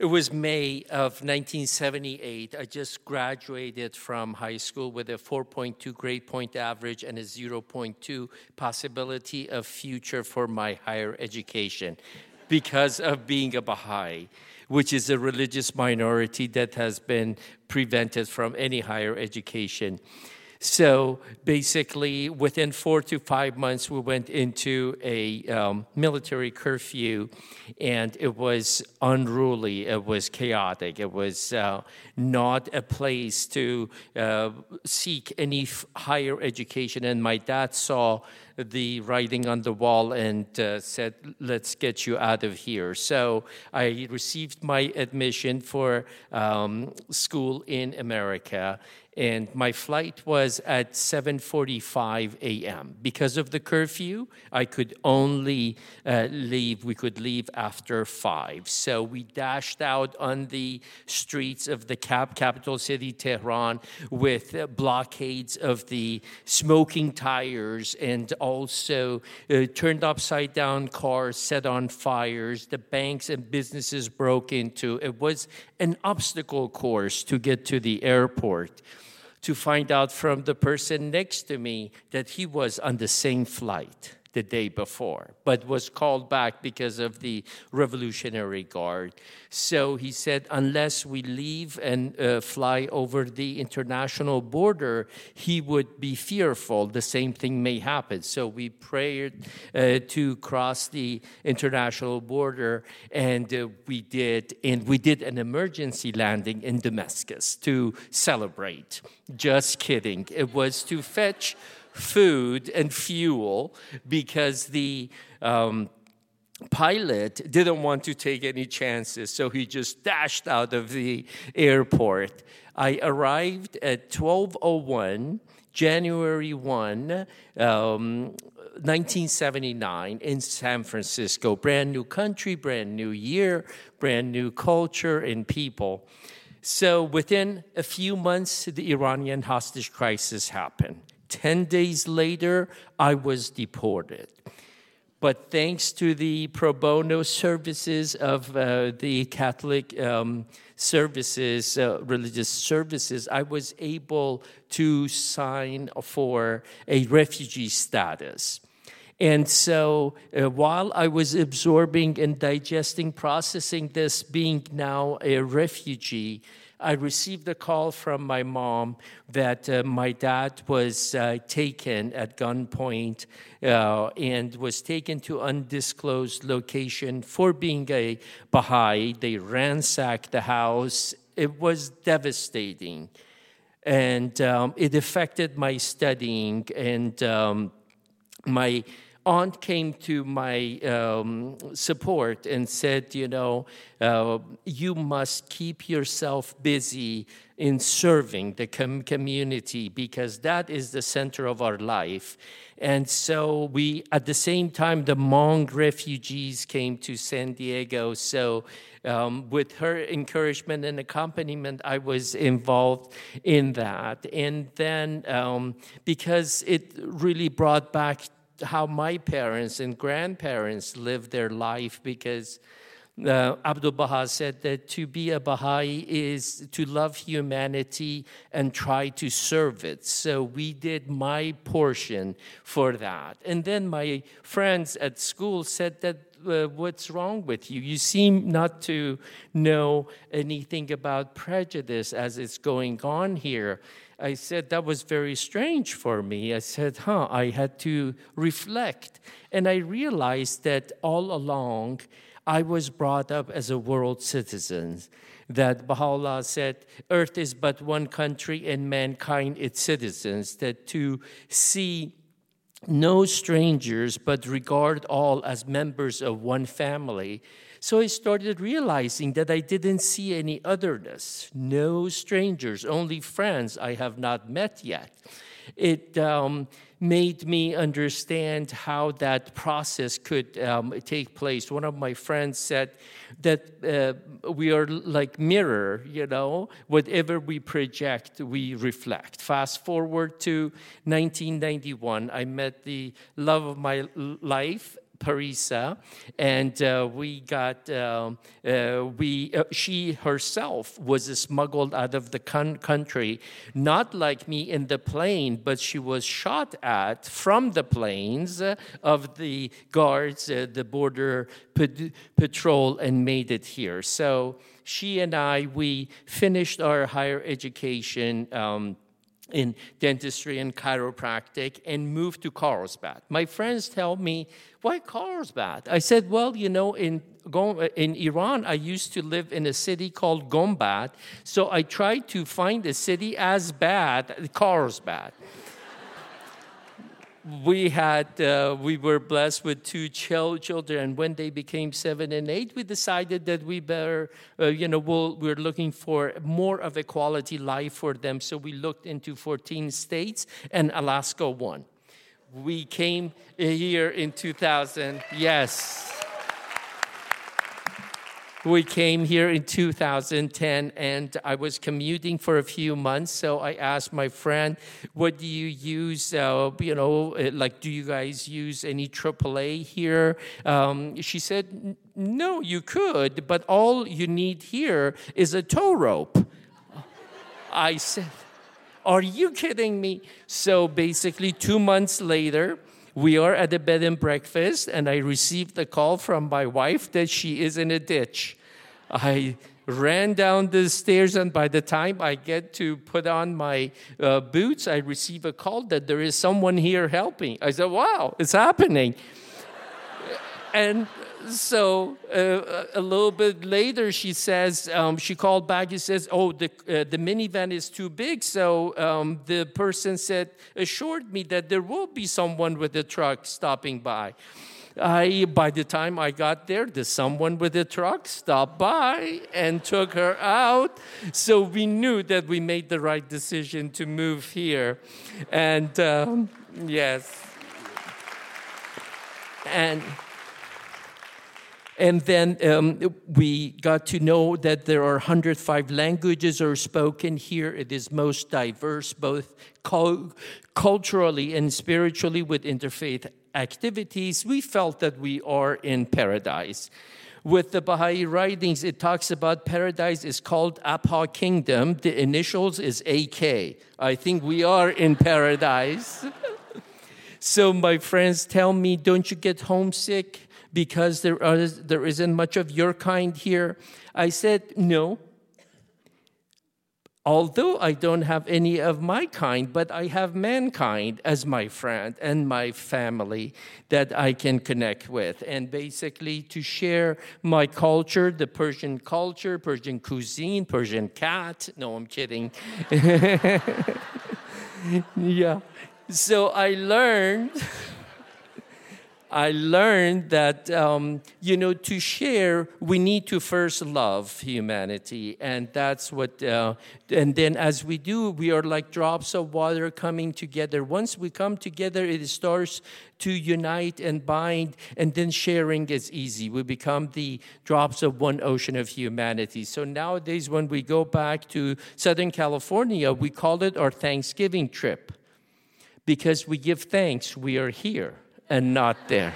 It was May of 1978. I just graduated from high school with a 4.2 grade point average and a 0.2 possibility of future for my higher education because of being a Baha'i, which is a religious minority that has been prevented from any higher education. So basically, within four to five months, we went into a um, military curfew, and it was unruly. It was chaotic. It was uh, not a place to uh, seek any f- higher education. And my dad saw the writing on the wall and uh, said, Let's get you out of here. So I received my admission for um, school in America and my flight was at 7:45 a.m. Because of the curfew, I could only uh, leave. We could leave after five. So we dashed out on the streets of the cap- capital city, Tehran, with uh, blockades of the smoking tires and also uh, turned upside down cars, set on fires. The banks and businesses broke into. It was an obstacle course to get to the airport to find out from the person next to me that he was on the same flight the day before, but was called back because of the Revolutionary Guard. So he said, unless we leave and uh, fly over the international border, he would be fearful the same thing may happen. So we prayed uh, to cross the international border, and uh, we did. And we did an emergency landing in Damascus to celebrate. Just kidding. It was to fetch food and fuel because the um, pilot didn't want to take any chances, so he just dashed out of the airport. I arrived at 1201, January 1, um, 1979, in San Francisco. Brand new country, brand new year, brand new culture and people. So within a few months, the Iranian hostage crisis happened. 10 days later, I was deported. But thanks to the pro bono services of uh, the Catholic um, services, uh, religious services, I was able to sign for a refugee status. And so uh, while I was absorbing and digesting, processing this, being now a refugee, I received a call from my mom that uh, my dad was uh, taken at gunpoint uh, and was taken to undisclosed location for being a Baha'i. They ransacked the house. It was devastating. And um, it affected my studying and um, my aunt came to my um, support and said, you know, uh, you must keep yourself busy in serving the com- community because that is the center of our life. And so we, at the same time, the Hmong refugees came to San Diego. So um, with her encouragement and accompaniment, I was involved in that. And then um, because it really brought back how my parents and grandparents lived their life because uh, Abdul Baha said that to be a Baha'i is to love humanity and try to serve it. So we did my portion for that. And then my friends at school said that uh, what's wrong with you? You seem not to know anything about prejudice as it's going on here. I said, that was very strange for me. I said, huh, I had to reflect. And I realized that all along, I was brought up as a world citizen. That Baha'u'llah said, Earth is but one country and mankind its citizens. That to see no strangers, but regard all as members of one family so I started realizing that I didn't see any otherness, no strangers, only friends I have not met yet. It um, made me understand how that process could um, take place. One of my friends said that uh, we are like mirror, you know, whatever we project, we reflect. Fast forward to 1991, I met the love of my life Parisa, and uh, we got uh, uh, we uh, she herself was smuggled out of the con- country, not like me in the plane, but she was shot at from the planes of the guards, uh, the border patrol, and made it here. So she and I we finished our higher education. Um, in dentistry and chiropractic and moved to Carlsbad. My friends tell me, why Carlsbad? I said, well, you know, in, in Iran, I used to live in a city called Gombad, so I tried to find a city as bad, Carlsbad we had uh, we were blessed with two children. And when they became seven and eight we decided that we better uh, you know we'll, we're looking for more of a quality life for them. So we looked into 14 states and alaska won. We came here in 2000 yes we came here in 2010 and I was commuting for a few months. So I asked my friend, What do you use? Uh, you know, uh, like, do you guys use any AAA here? Um, she said, No, you could, but all you need here is a tow rope. I said, Are you kidding me? So basically, two months later, we are at a bed and breakfast, and I received a call from my wife that she is in a ditch. I ran down the stairs, and by the time I get to put on my uh, boots, I receive a call that there is someone here helping. I said, Wow, it's happening. and so uh, a little bit later, she says, um, she called back. He says, "Oh, the uh, the minivan is too big." So um, the person said, assured me that there will be someone with a truck stopping by. I, by the time I got there, the someone with a truck stopped by and took her out. So we knew that we made the right decision to move here. And um, yes. And and then um, we got to know that there are 105 languages are spoken here. It is most diverse, both culturally and spiritually, with interfaith activities. We felt that we are in paradise. With the Baha'i writings, it talks about paradise is called Abha Kingdom. The initials is AK. I think we are in paradise. so my friends tell me, don't you get homesick? Because there, are, there isn't much of your kind here? I said, No. Although I don't have any of my kind, but I have mankind as my friend and my family that I can connect with. And basically, to share my culture, the Persian culture, Persian cuisine, Persian cat. No, I'm kidding. yeah. So I learned. I learned that, um, you know, to share, we need to first love humanity. And that's what, uh, and then as we do, we are like drops of water coming together. Once we come together, it starts to unite and bind, and then sharing is easy. We become the drops of one ocean of humanity. So nowadays, when we go back to Southern California, we call it our Thanksgiving trip because we give thanks we are here and not there.